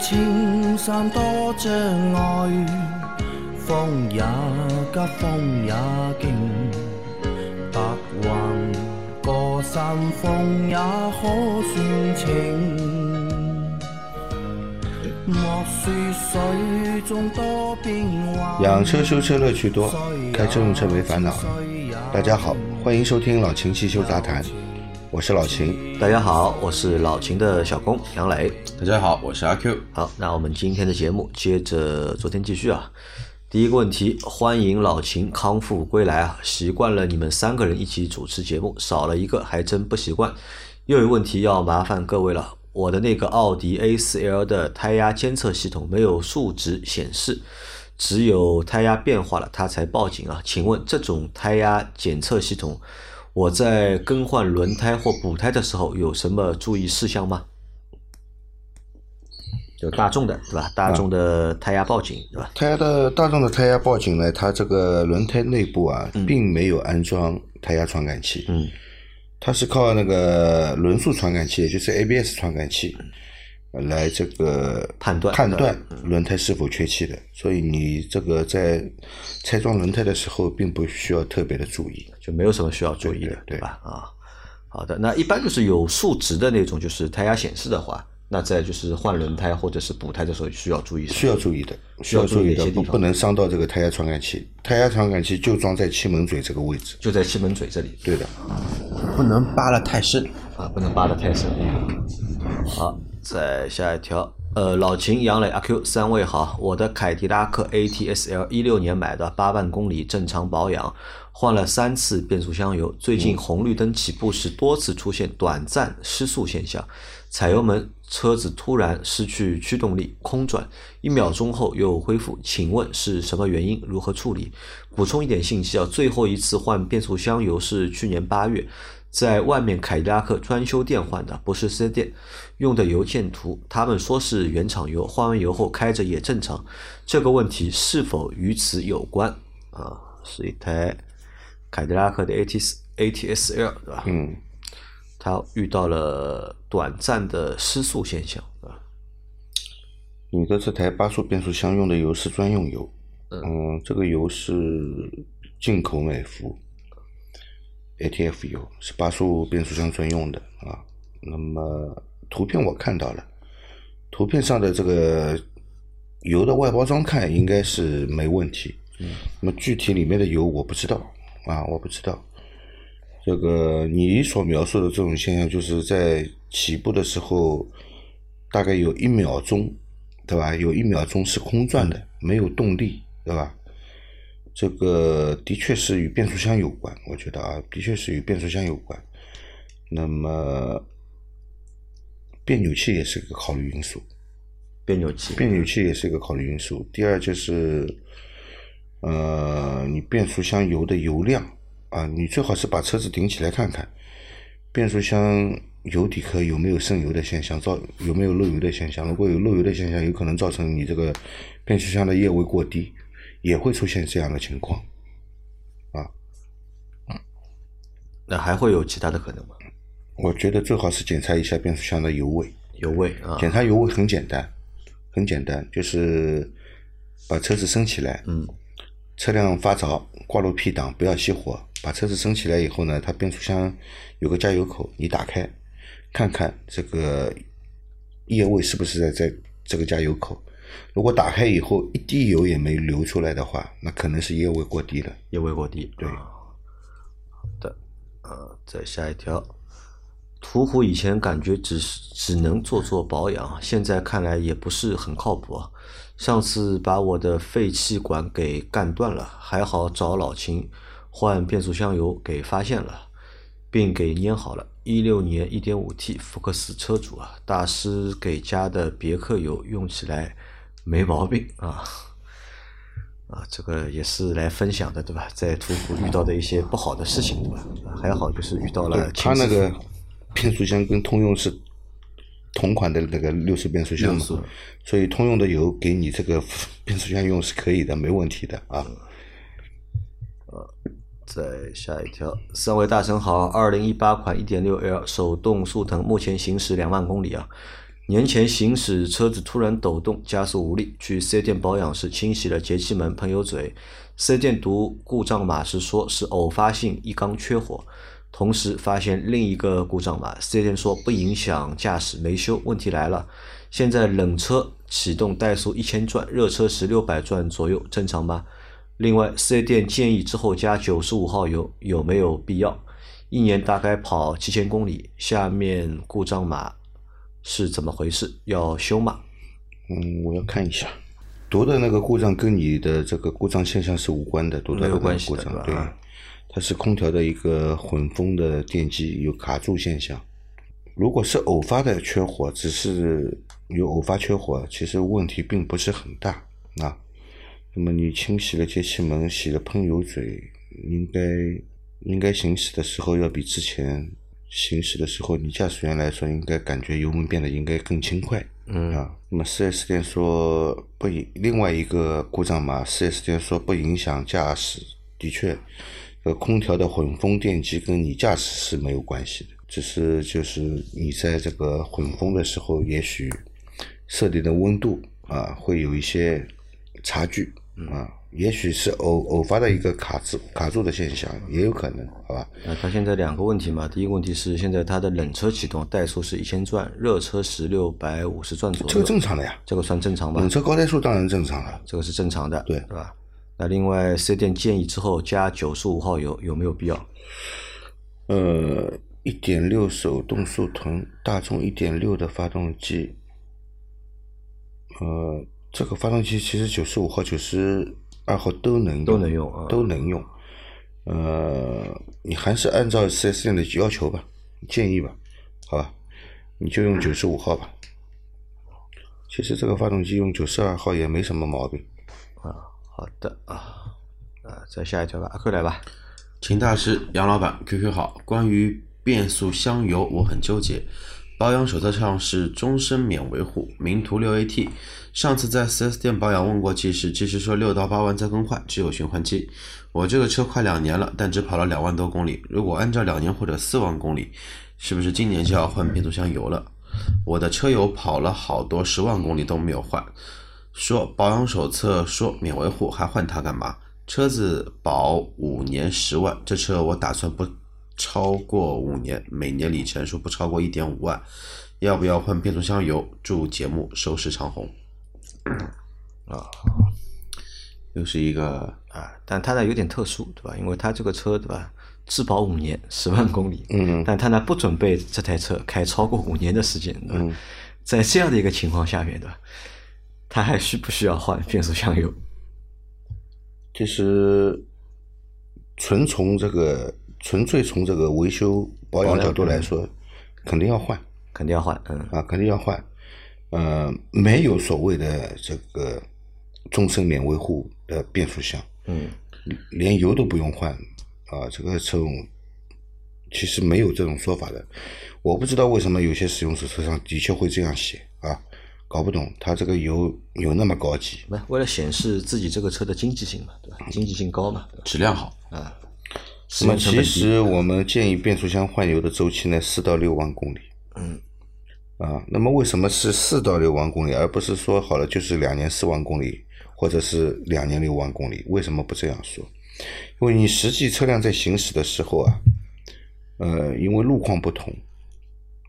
莫说青山多障碍，风也急，风也劲，白云过山峰也可算情。莫说水中多变幻，养车修车乐趣多，开车用车没烦恼。大家好，欢迎收听老秦汽修杂谈，我是老秦。大家好，我是老秦的小工杨磊。大家好，我是阿 Q。好，那我们今天的节目接着昨天继续啊。第一个问题，欢迎老秦康复归来啊！习惯了你们三个人一起主持节目，少了一个还真不习惯。又有问题要麻烦各位了，我的那个奥迪 A4L 的胎压监测系统没有数值显示，只有胎压变化了它才报警啊！请问这种胎压检测系统，我在更换轮胎或补胎的时候有什么注意事项吗？就大众的对吧？大众的胎压报警对吧？胎压的大众的胎压报警呢，它这个轮胎内部啊，并没有安装胎压传感器，嗯，它是靠那个轮速传感器，也就是 ABS 传感器来这个判断判断轮胎是否缺气的。所以你这个在拆装轮胎的时候，并不需要特别的注意。就没有什么需要注意的，对对吧？啊，好的，那一般就是有数值的那种，就是胎压显示的话，那在就是换轮胎或者是补胎的时候需要注意需要注意的，需要要注意的不不能伤到这个胎压传感器。胎压传感器就装在气门嘴这个位置。就在气门嘴这里对的，不能扒得太深。啊，不能扒得太深。好，再下一条，呃，老秦、杨磊、阿 Q 三位好，我的凯迪拉克 ATS-L 一六年买的，八万公里正常保养，换了三次变速箱油，最近红绿灯起步时多次出现短暂失速现象，踩油门车子突然失去驱动力，空转，一秒钟后又恢复，请问是什么原因？如何处理？补充一点信息啊，最后一次换变速箱油是去年八月。在外面凯迪拉克专修店换的，不是四 S 店，用的油件图，他们说是原厂油，换完油后开着也正常。这个问题是否与此有关？啊，是一台凯迪拉克的 ATS ATS-L 对吧？嗯，它遇到了短暂的失速现象，啊？你的这台八速变速箱用的油是专用油，嗯，这个油是进口美孚 ATF 油，是八速变速箱专用的啊。那么图片我看到了，图片上的这个油的外包装看应该是没问题，嗯，那么具体里面的油我不知道啊，我不知道。这个你所描述的这种现象，就是在起步的时候，大概有一秒钟，对吧？有一秒钟是空转的，没有动力，对吧？这个的确是与变速箱有关，我觉得啊，的确是与变速箱有关。那么变扭器也是一个考虑因素，变扭器，变扭器也是一个考虑因素。第二就是，呃，你变速箱油的油量啊，你最好是把车子顶起来看看，变速箱油底壳有没有渗油的现象，造有没有漏油的现象。如果有漏油的现象，有可能造成你这个变速箱的液位过低，也会出现这样的情况。啊那还会有其他的可能吗？我觉得最好是检查一下变速箱的油位。油位啊，检查油位很简单，很简单，就是把车子升起来，嗯，车辆发着，挂入 P 档，不要熄火，把车子升起来以后呢，它变速箱有个加油口，你打开，看看这个液位是不是在在这个加油口。如果打开以后一滴油也没流出来的话，那可能是液位过低了。液位过低。对啊好的，呃，再下一条，途虎以前感觉只是只能做做保养，现在看来也不是很靠谱啊。上次把我的废气管给干断了，还好找老秦换变速箱油给发现了，并给粘好了。一六年一点五 T 福克斯车主啊，大师给加的别克油用起来没毛病啊。啊，这个也是来分享的，对吧？在途虎遇到的一些不好的事情，对吧？还好就是遇到了对，它那个变速箱跟通用是同款的那个六速变速箱嘛，所以通用的油给你这个变速箱用是可以的，没问题的啊。再下一条，三位大神好，二零一八款一点六 L 手动速腾目前行驶两万公里啊，年前行驶车子突然抖动，加速无力，去四 S 店保养时清洗了节气门喷油嘴，四 S 店读故障码时说是偶发性一缸缺火，同时发现另一个故障码，四 S 店说不影响驾驶，没修。问题来了，现在冷车启动怠速一千转，热车时六百转左右，正常吗？另外，四 S 店建议之后加九十五号油有没有必要？一年大概跑七千公里，下面故障码是怎么回事？要修吗？嗯，我要看一下。读的那个故障跟你的这个故障现象是无关的，读的那个故障对，它是空调的一个混风的电机有卡住现象。如果是偶发的缺火，只是有偶发缺火，其实问题并不是很大啊。那么你清洗了节气门，洗了喷油嘴，应该应该行驶的时候要比之前行驶的时候，你驾驶员来说应该感觉油门变得应该更轻快。嗯啊，那么四 S 店说不影，另外一个故障嘛，四 S 店说不影响驾驶。的确，呃，空调的混风电机跟你驾驶是没有关系的，只是就是你在这个混风的时候，也许设定的温度啊会有一些差距啊，也许是偶偶发的一个卡住卡住的现象，也有可能，好吧？那它现在两个问题嘛，第一个问题是现在它的冷车启动怠速是一千转，热车时六百五十转左右，这个正常的呀，这个算正常吧？冷车高怠速当然正常了，这个是正常的，对对吧？那另外四 S 店建议之后加九十五号油有没有必要？呃，一点六手动速腾，大众一点六的发动机，呃，这个发动机其实九十五号、九十二号都能用，都能用啊都能用。呃，你还是按照四 S 店的要求吧，建议吧，好吧，你就用九十五号吧。其实这个发动机用九十二号也没什么毛病。啊好的啊，啊，再下一条吧，阿坤来吧。秦大师，杨老板，QQ 好。关于变速箱油，我很纠结。保养手册上是终身免维护，名图六 AT。上次在 4S 店保养问过技师，技师说六到八万再更换，只有循环期。我这个车快两年了，但只跑了两万多公里。如果按照两年或者四万公里，是不是今年就要换变速箱油了？我的车友跑了好多十万公里都没有换。说保养手册说免维护，还换它干嘛？车子保五年十万，这车我打算不超过五年，每年里程数不超过一点五万，要不要换变速箱油？祝节目收视长虹。啊又是一个啊，但它呢有点特殊，对吧？因为它这个车，对吧？质保五年，十万公里，嗯但他呢不准备这台车开超过五年的时间，对吧？嗯在这样的一个情况下面，对吧？他还需不需要换变速箱油？其实，纯从这个纯粹从这个维修保养角度来说，肯定要换。肯定要换，嗯，啊，肯定要换。呃，没有所谓的这个终身免维护的变速箱，嗯，连油都不用换啊，这个这种其实没有这种说法的。我不知道为什么有些使用手册上的确会这样写啊，搞不懂它这个油有那么高级。不，为了显示自己这个车的经济性嘛，对吧？经济性高嘛，质量好，使那么其实我们建议变速箱换油的周期呢，四到六万公里。嗯。啊，那么为什么是四到六万公里，而不是说好了就是两年四万公里，或者是两年六万公里？为什么不这样说？因为你实际车辆在行驶的时候啊，呃，因为路况不同，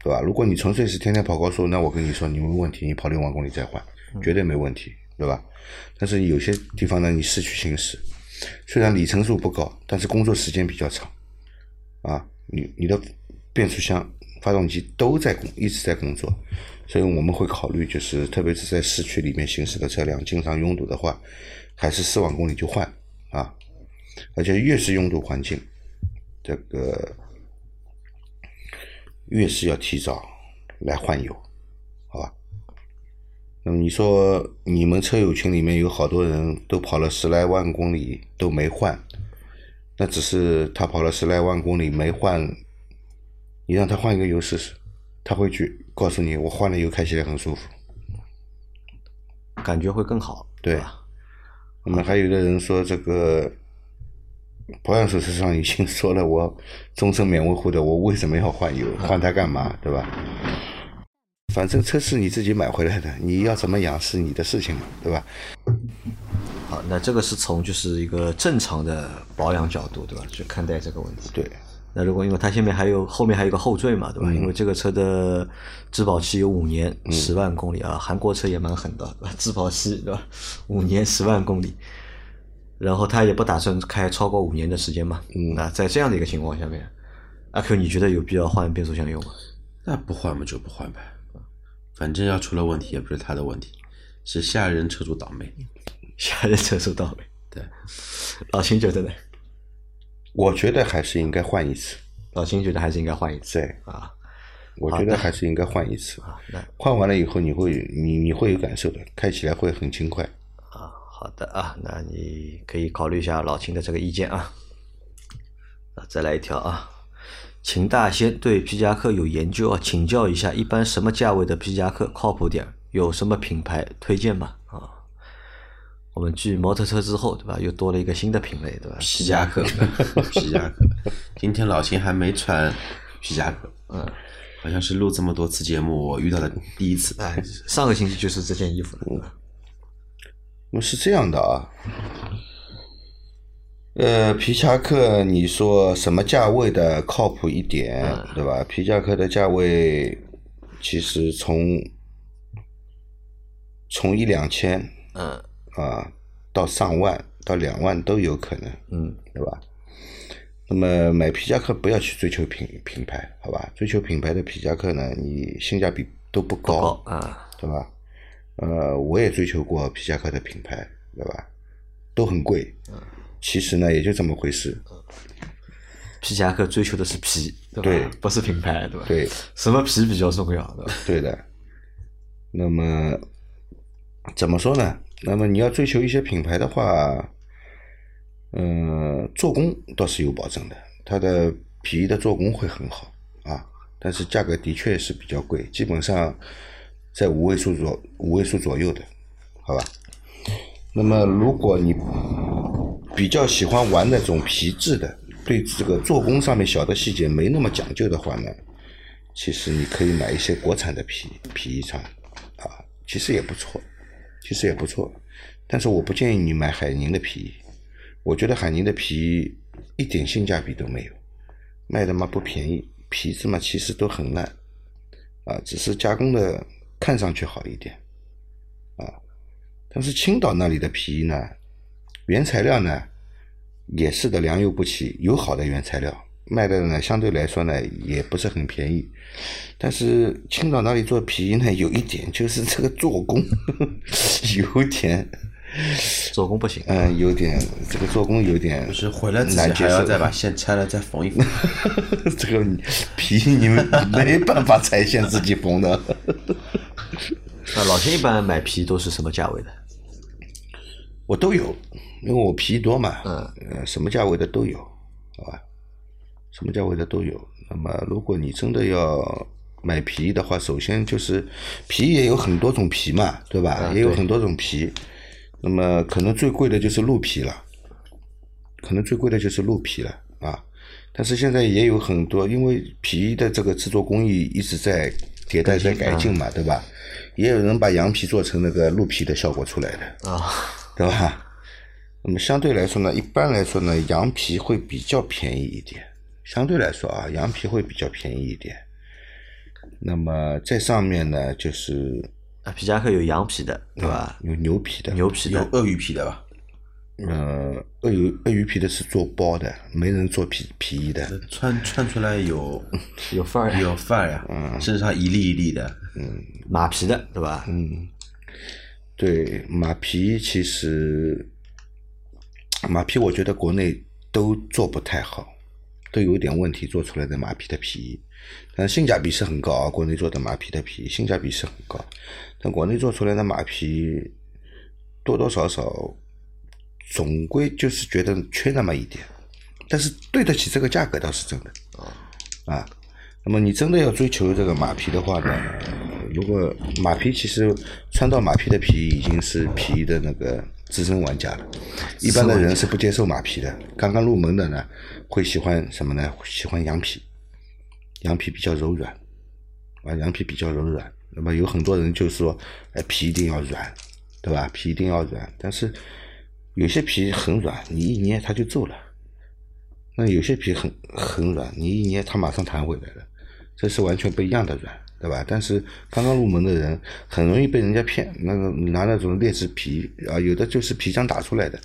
对吧？如果你纯粹是天天跑高速，那我跟你说你没问题，你跑六万公里再换，绝对没问题，对吧？但是有些地方呢，你市区行驶，虽然里程数不高，但是工作时间比较长，啊，你你的变速箱、发动机都在工，一直在工作，所以我们会考虑，就是特别是在市区里面行驶的车辆，经常拥堵的话，还是四万公里就换啊，而且越是拥堵环境，这个越是要提早来换油，那么你说你们车友群里面有好多人都跑了十来万公里都没换，那只是他跑了十来万公里没换，你让他换一个油试试，他会去告诉你我换了油开起来很舒服。感觉会更好，对吧？那么还有的人说这个保养手册上已经 说了，我终身免维护的，我为什么要换油？换它干嘛？对吧？反正车是你自己买回来的，你要怎么养是你的事情嘛，对吧？好，那这个是从就是一个正常的保养角度，对吧？去看待这个问题。对，那如果因为它下面还有后面还有一个后缀嘛，对吧？因为这个车的质保期有五年，十万公里啊，韩国车也蛮狠的，质保期对吧？五年十万公里，然后他也不打算开超过五年的时间嘛。嗯，那在这样的一个情况下面，阿 Q 你觉得有必要换变速箱油吗？那不换嘛就不换呗，反正要出了问题也不是他的问题，是下人车主倒霉。下人车主倒霉。对，老秦觉得呢？我觉得还是应该换一次。老秦觉得还是应该换一次。对啊，我觉得还是应该换一次。啊那换完了以后，你会你你会有感受的，开起来会很轻快。啊，好的啊，那你可以考虑一下老秦的这个意见啊。啊，再来一条啊，秦大仙对皮夹克有研究啊，请教一下，一般什么价位的皮夹克靠谱点？有什么品牌推荐吗？啊，我们继摩托车之后，对吧？又多了一个新的品类，对吧？皮夹克，皮夹克。今天老秦还没穿皮夹克，嗯，好像是录这么多次节目我遇到的第一次。哎，上个星期就是这件衣服了？那是这样的啊，呃，皮夹克，你说什么价位的靠谱一点，对吧？皮夹克的价位其实从从一两千嗯啊到上万到两万都有可能，嗯，对吧？那么买皮夹克不要去追求品品牌，好吧？追求品牌的皮夹克呢，你性价比都不高，高啊，对吧？呃，我也追求过皮夹克的品牌，对吧？都很贵，其实呢也就这么回事，皮夹克追求的是皮，对吧？对不是品牌，对吧？对什么皮比较重要，对吧？对的。那么怎么说呢？那么你要追求一些品牌的话，嗯、做工倒是有保证的，它的皮的做工会很好啊，但是价格的确是比较贵，基本上在五位数左五位数左右的，好吧？那么如果你比较喜欢玩那种皮质的，对这个做工上面小的细节没那么讲究的话呢，其实你可以买一些国产的皮皮衣穿，啊，其实也不错，其实也不错。但是我不建议你买海宁的皮衣，我觉得海宁的皮衣一点性价比都没有，卖的嘛不便宜，皮质嘛其实都很烂，啊，只是加工的看上去好一点，啊，但是青岛那里的皮衣呢，原材料呢也是的良莠不齐，有好的原材料，卖的呢相对来说呢也不是很便宜，但是青岛那里做皮衣呢有一点就是这个做工 有点，做工不行，嗯，有点这个做工有点就是回来自己要再把 线拆了再缝一缝。这个你皮你们没办法拆线自己缝的。那老秦一般买皮都是什么价位的？我都有，因为我皮多嘛，嗯呃，什么价位的都有，好吧？什么价位的都有。那么，如果你真的要买皮的话，首先就是皮也有很多种皮嘛，对吧？嗯也有很多种皮。那么，可能最贵的就是鹿皮了，可能最贵的就是鹿皮了啊。但是现在也有很多，因为皮的这个制作工艺一直在迭代、在改进嘛，对吧？也有人把羊皮做成那个鹿皮的效果出来的。啊，对吧？那么相对来说呢，一般来说呢，羊皮会比较便宜一点。相对来说啊，羊皮会比较便宜一点。那么在上面呢，就是啊皮夹克有羊皮的，对吧？有牛皮的，有牛皮的，有鳄鱼皮的吧？呃，鳄鱼鳄鱼皮的是做包的，没人做皮皮衣的。穿穿出来有有范儿，有范儿呀，身上一粒一粒的。嗯马皮的，对吧？嗯，对，马皮其实马皮我觉得国内都做不太好，都有点问题做出来的马皮的皮衣，但性价比是很高啊，国内做的马皮的皮性价比是很高，但国内做出来的马皮多多少少总归就是觉得缺那么一点，但是对得起这个价格倒是真的啊。那么你真的要追求这个马皮的话呢，如果马皮其实穿到马皮的皮已经是皮的那个资深玩家了，一般的人是不接受马皮的。刚刚入门的呢，会喜欢什么呢？喜欢羊皮，羊皮比较柔软，啊，羊皮比较柔软，那么有很多人就说，哎，皮一定要软，对吧？皮一定要软，但是有些皮很软，你一捏它就皱了。那有些皮很很软，你一捏它马上弹回来了，这是完全不一样的软，对吧？但是刚刚入门的人很容易被人家骗，那个拿那种劣质皮啊，有的就是皮浆打出来的，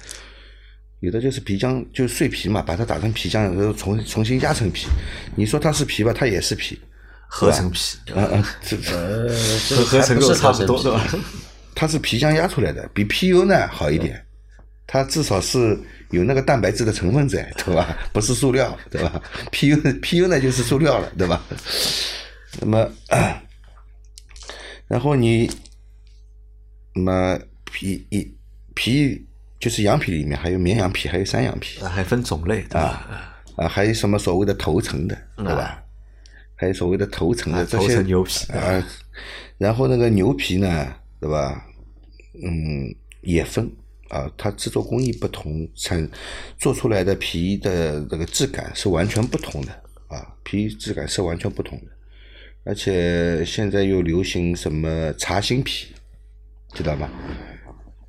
有的就是皮浆就碎皮嘛，把它打成皮浆，然后重重新压成皮。你说它是皮吧，它也是皮，合成皮，啊啊，这和合成肉差不多，对吧？它是皮浆压出来的，比 PU 呢好一点，它至少是有那个蛋白质的成分在，对吧？不是塑料，对吧？PU PU 呢就是塑料了，对吧？那么，然后你，那么皮一皮就是羊皮里面还有绵羊皮，还有山羊皮还分种类，啊？啊，还有什么所谓的头层的，对吧？还有所谓的头层的这头些层牛皮啊，然后那个牛皮呢，对吧？嗯，也分啊，它制作工艺不同，产做出来的皮的这个质感是完全不同的啊，皮质感是完全不同的，而且现在又流行什么茶芯皮，知道吧？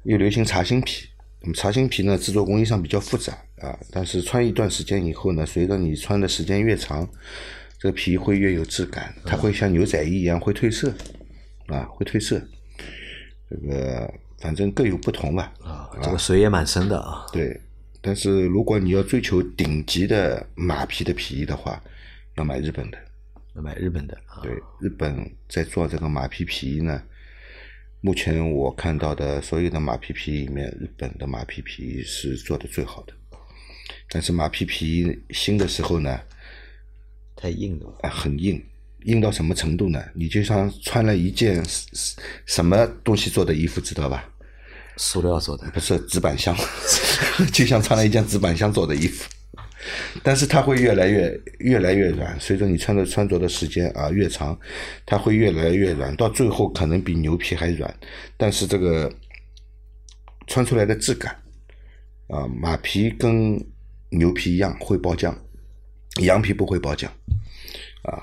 又流行茶芯皮。那么茶芯皮呢，制作工艺上比较复杂啊，但是穿一段时间以后呢，随着你穿的时间越长，这个皮会越有质感，它会像牛仔衣一样会褪色，啊，会褪色。这个反正各有不同吧。啊，这个水也蛮深的啊。对，但是如果你要追求顶级的马皮的皮衣的话，要买日本的。要买日本的啊。对，日本在做这个马皮皮衣呢，目前我看到的所有的马皮皮里面，日本的马皮皮衣是做的最好的。但是马皮皮衣新的时候呢，太硬了。啊，很硬，硬到什么程度呢？你就像穿了一件什什么东西做的衣服，知道吧？塑料做的不是纸板箱，就像穿了一件纸板箱做的衣服。但是它会越来越越来越软，随着你穿着穿着的时间啊越长，它会越来越软，到最后可能比牛皮还软。但是这个穿出来的质感啊，马皮跟牛皮一样会爆浆，羊皮不会爆浆啊。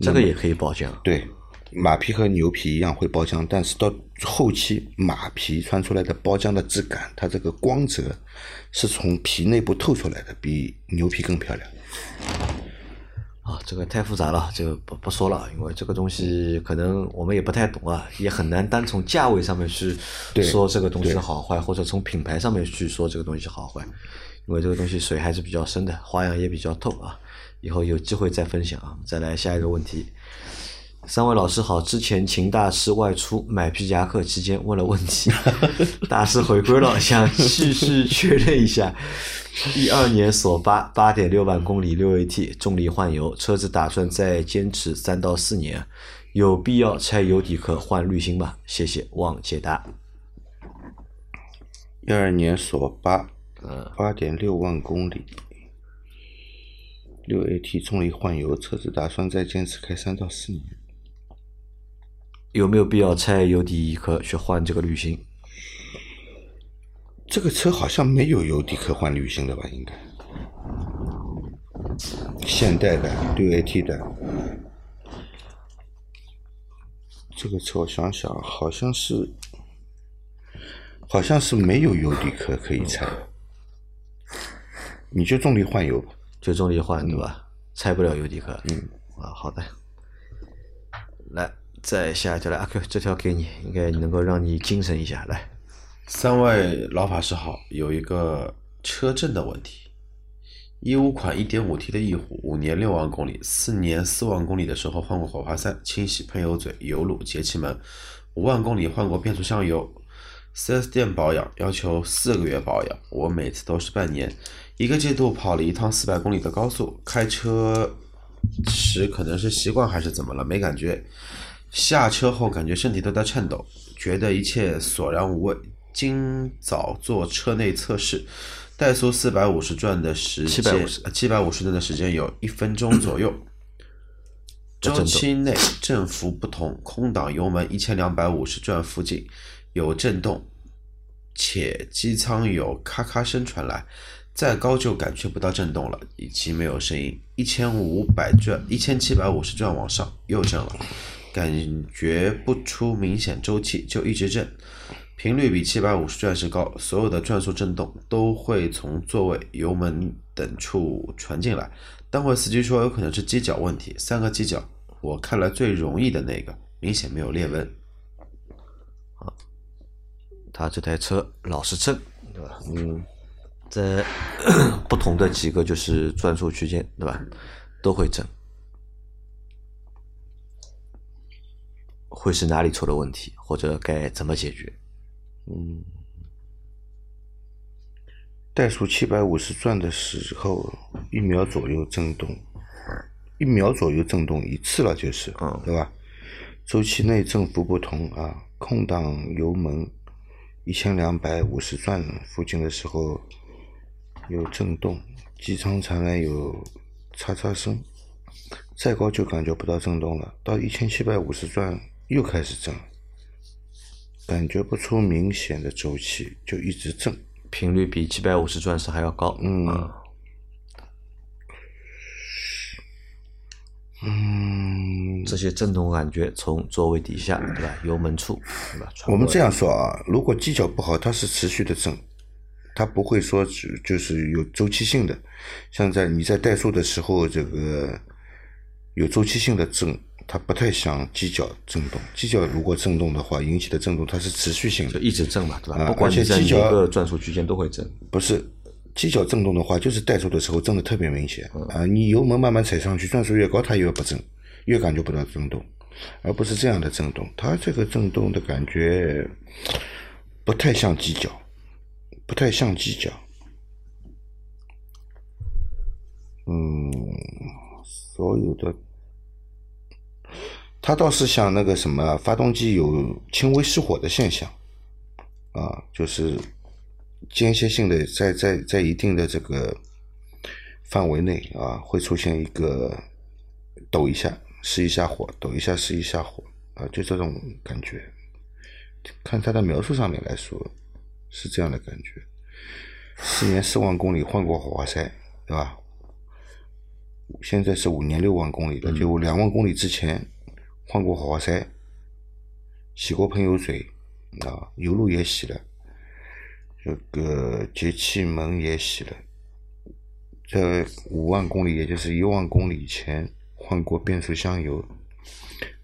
这个也可以包浆。对，马皮和牛皮一样会包浆，但是到后期马皮穿出来的包浆的质感，它这个光泽是从皮内部透出来的，比牛皮更漂亮。啊，这个太复杂了，就不不说了，因为这个东西可能我们也不太懂啊，也很难单从价位上面去说这个东西的好坏，或者从品牌上面去说这个东西好坏，因为这个东西水还是比较深的，花样也比较透啊。以后有机会再分享啊。再来下一个问题，三位老师好，之前秦大师外出买皮夹克期间问了问题，大师回归了，想继续确认一下。一二年索八八点六万公里六 AT 重力换油，车子打算再坚持三到四年，有必要拆油底壳换滤芯吗？谢谢，望解答。一二年索八，八点六万公里，六 AT 重力换油，车子打算再坚持开三到四年。有没有必要拆油底壳去换这个滤芯？这个车好像没有油底壳换滤芯的吧？应该。现代的六 AT 的，这个车我想想，好像是，好像是没有油底壳可以拆，你就重力换油吧。就重力换对吧？拆不了油底壳。嗯。啊，好的。来，再下一条来，阿 Q，这条给你，应该能够让你精神一下。来，三位老法师好，有一个车震的问题。一五款一点五 T 的翼虎，五年六万公里，四年四万公里的时候换过火花塞、清洗喷油嘴、油路、节气门，五万公里换过变速箱油。四 S 店保养要求四个月保养，我每次都是半年。一个季度跑了一趟四百公里的高速，开车时可能是习惯还是怎么了，没感觉。下车后感觉身体都在颤抖，觉得一切索然无味。今早做车内测试，怠速四百五十转的时间，750七百五十转的时间有一分钟左右。周期内振幅不同，空档油门一千两百五十转附近有震动，且机舱有咔咔声传来。再高就感觉不到震动了，以及没有声音。一千五百转，一千七百五十转往上又震了，感觉不出明显周期，就一直震，频率比七百五十转时高，所有的转速震动都会从座位、油门等处传进来。待会司机说有可能是机脚问题，三个机脚，我看了最容易的那个，明显没有裂纹。他这台车老是震，对吧？嗯，在 不同的几个就是转速区间，对吧？都会震，会是哪里出了问题，或者该怎么解决？嗯，怠速七百五十转的时候，一秒左右震动，一秒左右震动一次了，就是，嗯对吧？周期内振幅不同啊，空档油门一千两百五十转附近的时候有震动，机舱传来有嚓嚓声，再高就感觉不到震动了，到一千七百五十转又开始震，感觉不出明显的周期，就一直震。频率比七百五十转时还要高。嗯啊嗯，这些震动感觉从座位底下，对吧？油门处，对吧？我们这样说啊，如果技巧不好，它是持续的震，它不会说只就是有周期性的，像在你在怠速的时候，这个有周期性的震，它不太像机脚震动。机脚如果震动的话，引起的震动它是持续性的，就一直震嘛，对吧？啊不管你在哪个转速区间都会震。不是机脚震动的话，就是怠速的时候震的特别明显啊。你油门慢慢踩上去，转速越高，它越不震，越感觉不到震动，而不是这样的震动。它这个震动的感觉不太像机脚，不太像机脚。嗯，所有的，它倒是像那个什么，发动机有轻微失火的现象，啊，就是间歇性的在在在一定的这个范围内啊，会出现一个抖一下试一下火，抖一下试一下火啊，就这种感觉。看它的描述上面来说是这样的感觉。四年四万公里换过火花塞，对吧？现在是五年六万公里了，就两万公里之前换过火花塞，洗过喷油嘴，啊，油路也洗了，这个节气门也洗了，在五万公里，也就是一万公里前换过变速箱油。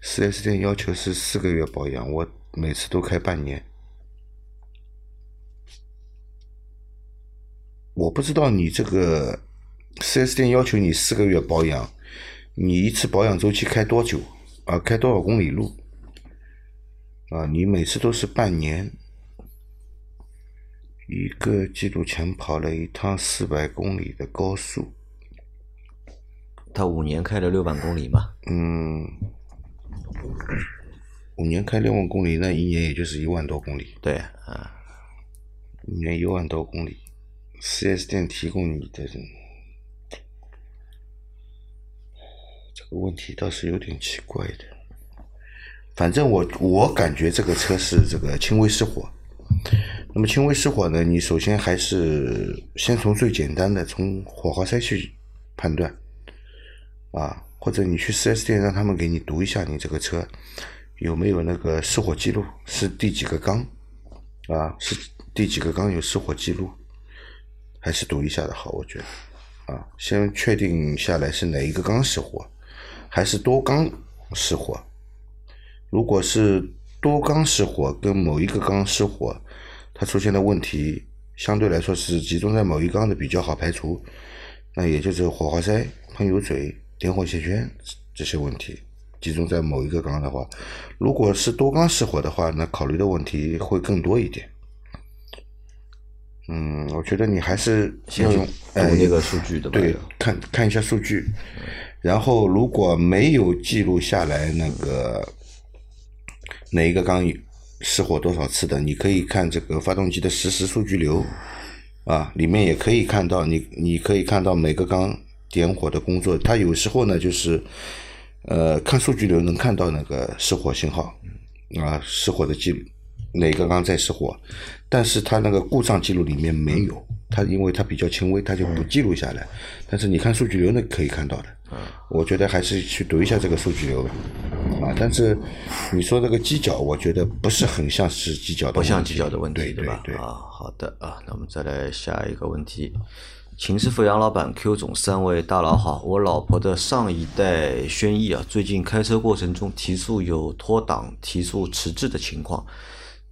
四 S 店要求是四个月保养，我每次都开半年。我不知道你这个四 S 店要求你四个月保养，你一次保养周期开多久啊？开多少公里路？啊，你每次都是半年。一个季度前跑了一趟四百公里的高速，他五年开了六万公里嘛，嗯，五年开六万公里，那一年也就是一万多公里，对啊，一年一万多公里。四 S 店提供你的问题倒是有点奇怪的。反正我我感觉这个车是这个轻微失火。那么轻微失火呢，你首先还是先从最简单的从火花塞去判断。啊，或者你去 4S 店让他们给你读一下你这个车有没有那个失火记录，是第几个缸？啊，是第几个缸有失火记录，还是读一下的好，我觉得。啊，先确定下来是哪一个缸失火，还是多缸失火。如果是多缸失火跟某一个缸失火，它出现的问题相对来说是集中在某一缸的比较好排除，那也就是火花塞、喷油嘴、点火线圈这些问题集中在某一个缸的话，如果是多缸失火的话，那考虑的问题会更多一点。嗯，我觉得你还是先用读呃那个数据的吧。对，看看一下数据，然后如果没有记录下来那个哪一个缸失火多少次的，你可以看这个发动机的实时数据流啊，里面也可以看到你你可以看到每个缸点火的工作，它有时候呢就是呃看数据流能看到那个失火信号啊，失火的记录哪个缸在失火，但是它那个故障记录里面没有。它因为它比较轻微，它就不记录下来。但是你看数据流呢，可以看到的。我觉得还是去读一下这个数据流吧。啊，但是你说这个犄角，我觉得不是很像是犄角的，不像犄角的问题，对吧？对。啊，好的啊，那我们再来下一个问题。秦师傅、杨老板、Q 总三位大佬好，我老婆的上一代轩逸啊，最近开车过程中提速有脱档、提速迟滞的情况，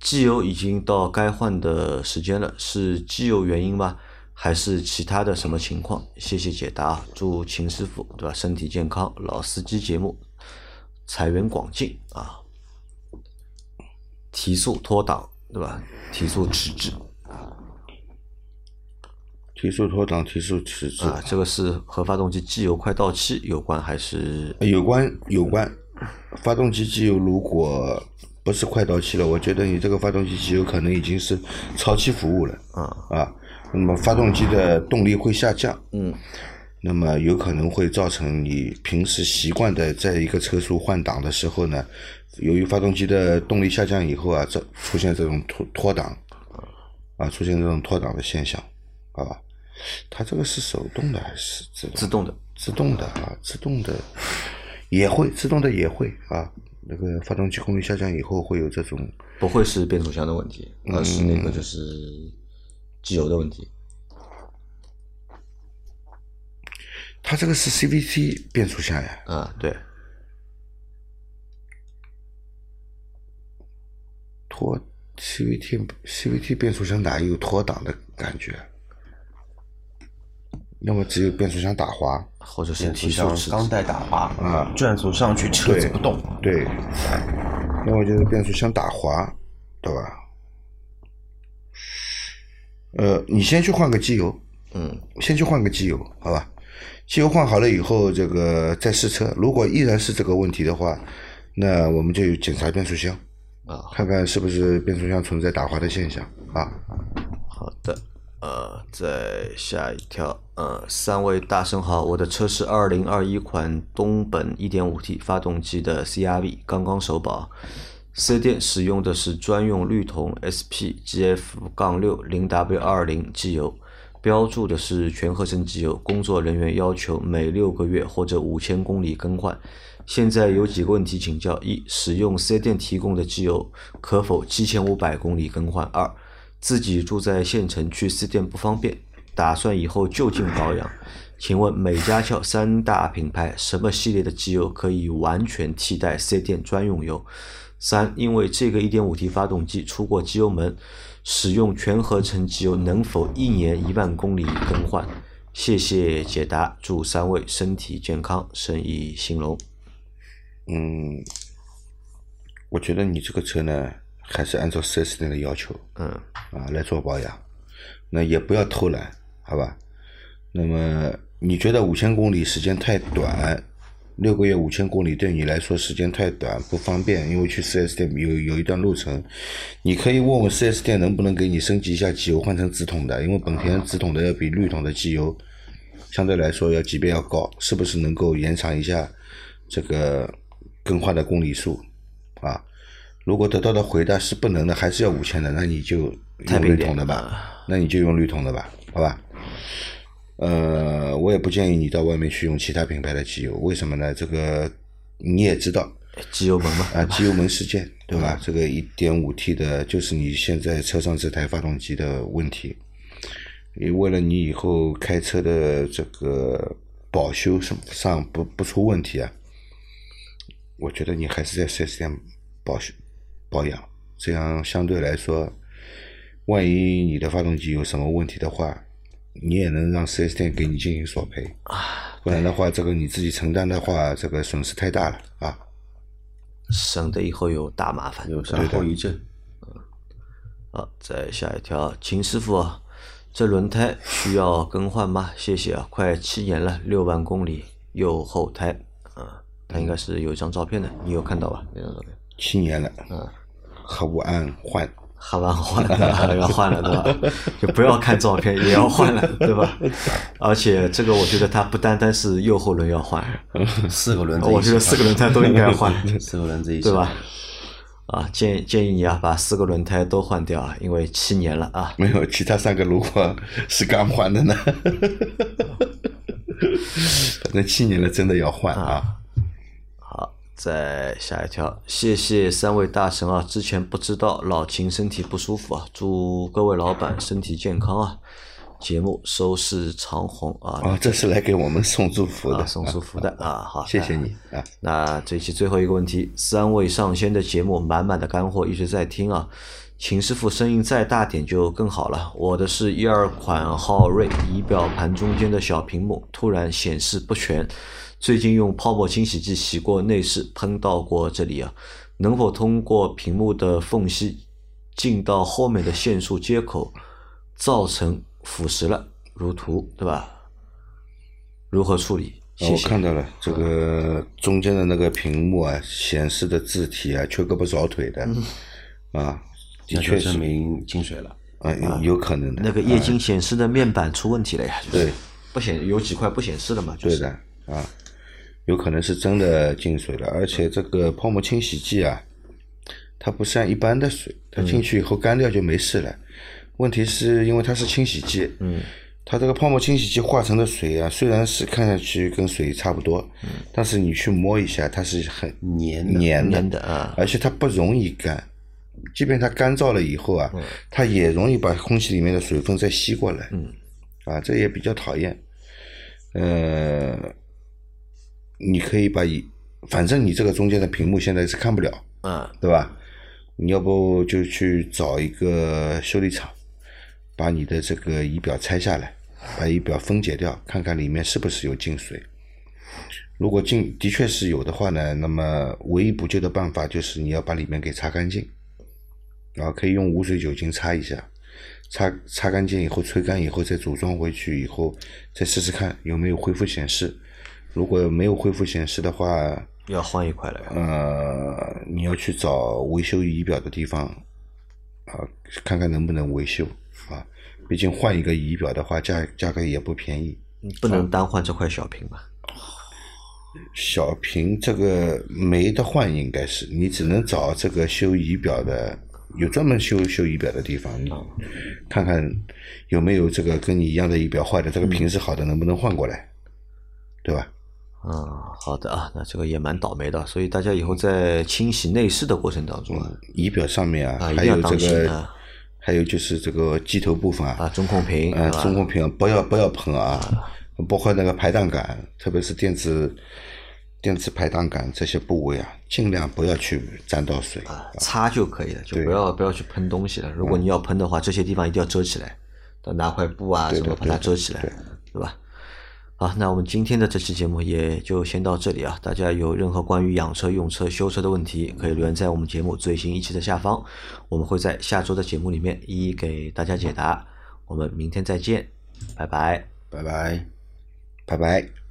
机油已经到该换的时间了，是机油原因吗？还是其他的什么情况？谢谢解答，祝秦师傅对吧身体健康，老司机节目财源广进啊！提速脱档对吧？提速迟滞。提速脱档、提速迟滞啊，这个是和发动机机油快到期有关还是？有关有关，发动机机油如果不是快到期了，我觉得你这个发动机极有可能已经是超期服务了。啊啊，那么发动机的动力会下降。嗯。那么有可能会造成你平时习惯的在一个车速换挡的时候呢，由于发动机的动力下降以后啊，这出现这种脱脱档，啊，出现这种脱档的现象，啊。它这个是手动的还是自动自动的？自动的啊，自动的也会，自动的也会啊。那个发动机功率下降以后会有这种，不会是变速箱的问题，而是那个就是机油的问题。它这个是 CVT 变速箱呀？啊，对。拖 CVT CVT 变速箱哪有拖档的感觉？要么只有变速箱打滑，或者是提速刚带打滑啊，转速上去车子不动，对，要么就是变速箱打滑，对吧？呃，你先去换个机油，嗯，先去换个机油，好吧？机油换好了以后，这个再试车，如果依然是这个问题的话，那我们就检查变速箱，啊，看看是不是变速箱存在打滑的现象啊。好的。呃，再下一条，呃，三位大神好，我的车是二零二一款东本一点五 T 发动机的 CRV，刚刚首保，四店使用的是专用绿铜 SP GF 杠六零 W 二零机油，标注的是全合成机油，工作人员要求每六个月或者五千公里更换。现在有几个问题请教：一、使用四店提供的机油可否七千五百公里更换？二、自己住在县城，去四店不方便，打算以后就近保养。请问美加壳三大品牌什么系列的机油可以完全替代四店专用油？三，因为这个 1.5T 发动机出过机油门，使用全合成机油能否一年一万公里更换？谢谢解答，祝三位身体健康，生意兴隆。嗯，我觉得你这个车呢。还是按照四 S 店的要求，嗯，啊来做保养，那也不要偷懒，好吧？那么你觉得五千公里时间太短，六个月五千公里对你来说时间太短，不方便，因为去四 S 店有有一段路程，你可以问问四 S 店能不能给你升级一下机油，换成直筒的，因为本田直筒的要比绿筒的机油相对来说要级别要高，是不是能够延长一下这个更换的公里数啊？如果得到的回答是不能的，还是要五千的，那你就用绿桶的吧，那你就用绿桶的吧，好吧？呃，我也不建议你到外面去用其他品牌的机油，为什么呢？这个你也知道，机油门嘛，啊，机油门事件，对吧？这个一点五 T 的，就是你现在车上这台发动机的问题。你为了你以后开车的这个保修上上不不出问题啊，我觉得你还是在四 S 店保修。保养，这样相对来说，万一你的发动机有什么问题的话，你也能让四 S 店给你进行索赔啊。不然的话，这个你自己承担的话，这个损失太大了啊。省得以后有大麻烦，有啥后遗症。好，再下一条，秦师傅，这轮胎需要更换吗？谢谢啊，快七年了，六万公里，右后胎，啊，他应该是有一张照片的，你有看到吧？那张照片。七年了，嗯。还不按换，还不按换，要换了对吧？就不要看照片，也要换了 对吧？而且这个我觉得它不单单是右后轮要换，四个轮子，我觉得四个轮胎都应该换，四个轮子一起，对吧？啊，建建议你啊，把四个轮胎都换掉啊，因为七年了啊。没有，其他三个如果是刚换的呢？反正七年了，真的要换啊。好，再下一条，谢谢三位大神啊！之前不知道老秦身体不舒服啊，祝各位老板身体健康啊！节目收视长虹啊！啊，这是来给我们送祝福的，送祝福的 啊！好，谢谢你啊！那这期最后一个问题，三位上仙的节目满满的干货，一直在听啊。秦师傅声音再大点就更好了。我的是一二款昊锐，仪表盘中间的小屏幕突然显示不全。最近用泡沫清洗剂洗过内饰，喷到过这里啊，能否通过屏幕的缝隙进到后面的线束接口，造成腐蚀了？如图对吧？如何处理？我看到了，这个中间的那个屏幕啊，显示的字体啊，缺胳膊少腿的啊。的确证明进水了，啊，有可能的。那个液晶显示的面板出问题了呀？对，不显有几块不显示了嘛？对的，啊，有可能是真的进水了。而且这个泡沫清洗剂啊，它不像一般的水，它进去以后干掉就没事了。问题是因为它是清洗剂，嗯，它这个泡沫清洗剂化成的水啊，虽然是看上去跟水差不多，嗯，但是你去摸一下，它是很黏黏的啊，而且它不容易干。即便它干燥了以后啊，它也容易把空气里面的水分再吸过来，啊，这也比较讨厌。呃，你可以把一，反正你这个中间的屏幕现在是看不了，嗯，对吧？你要不就去找一个修理厂，把你的这个仪表拆下来，把仪表分解掉，看看里面是不是有进水。如果进的确是有的话呢，那么唯一补救的办法就是你要把里面给擦干净。啊，可以用无水酒精擦一下，擦擦干净以后，吹干以后再组装回去以后，再试试看有没有恢复显示。如果没有恢复显示的话，要换一块了。呃，你要去找维修仪表的地方，啊，看看能不能维修啊。毕竟换一个仪表的话，价价格也不便宜。不能单换这块小屏吧？小屏这个没得换，应该是你只能找这个修仪表的。有专门修修仪表的地方，看看有没有这个跟你一样的仪表坏的，这个屏是好的，能不能换过来，对吧？啊，好的啊，那这个也蛮倒霉的，所以大家以后在清洗内饰的过程当中，仪表上面啊，还有这个，还有就是这个机头部分啊，啊中控屏，啊，中控屏不要不要碰啊，包括那个排档杆，特别是电子。电子排档杆这些部位啊，尽量不要去沾到水，啊擦就可以了，就不要不要去喷东西了。如果你要喷的话，这些地方一定要遮起来，拿块布啊什么把它遮起来，对吧？啊，那我们今天的这期节目也就先到这里啊。大家有任何关于养车、用车、修车的问题，可以留言在我们节目最新一期的下方，我们会在下周的节目里面一一给大家解答。我们明天再见，拜拜，拜拜，拜拜。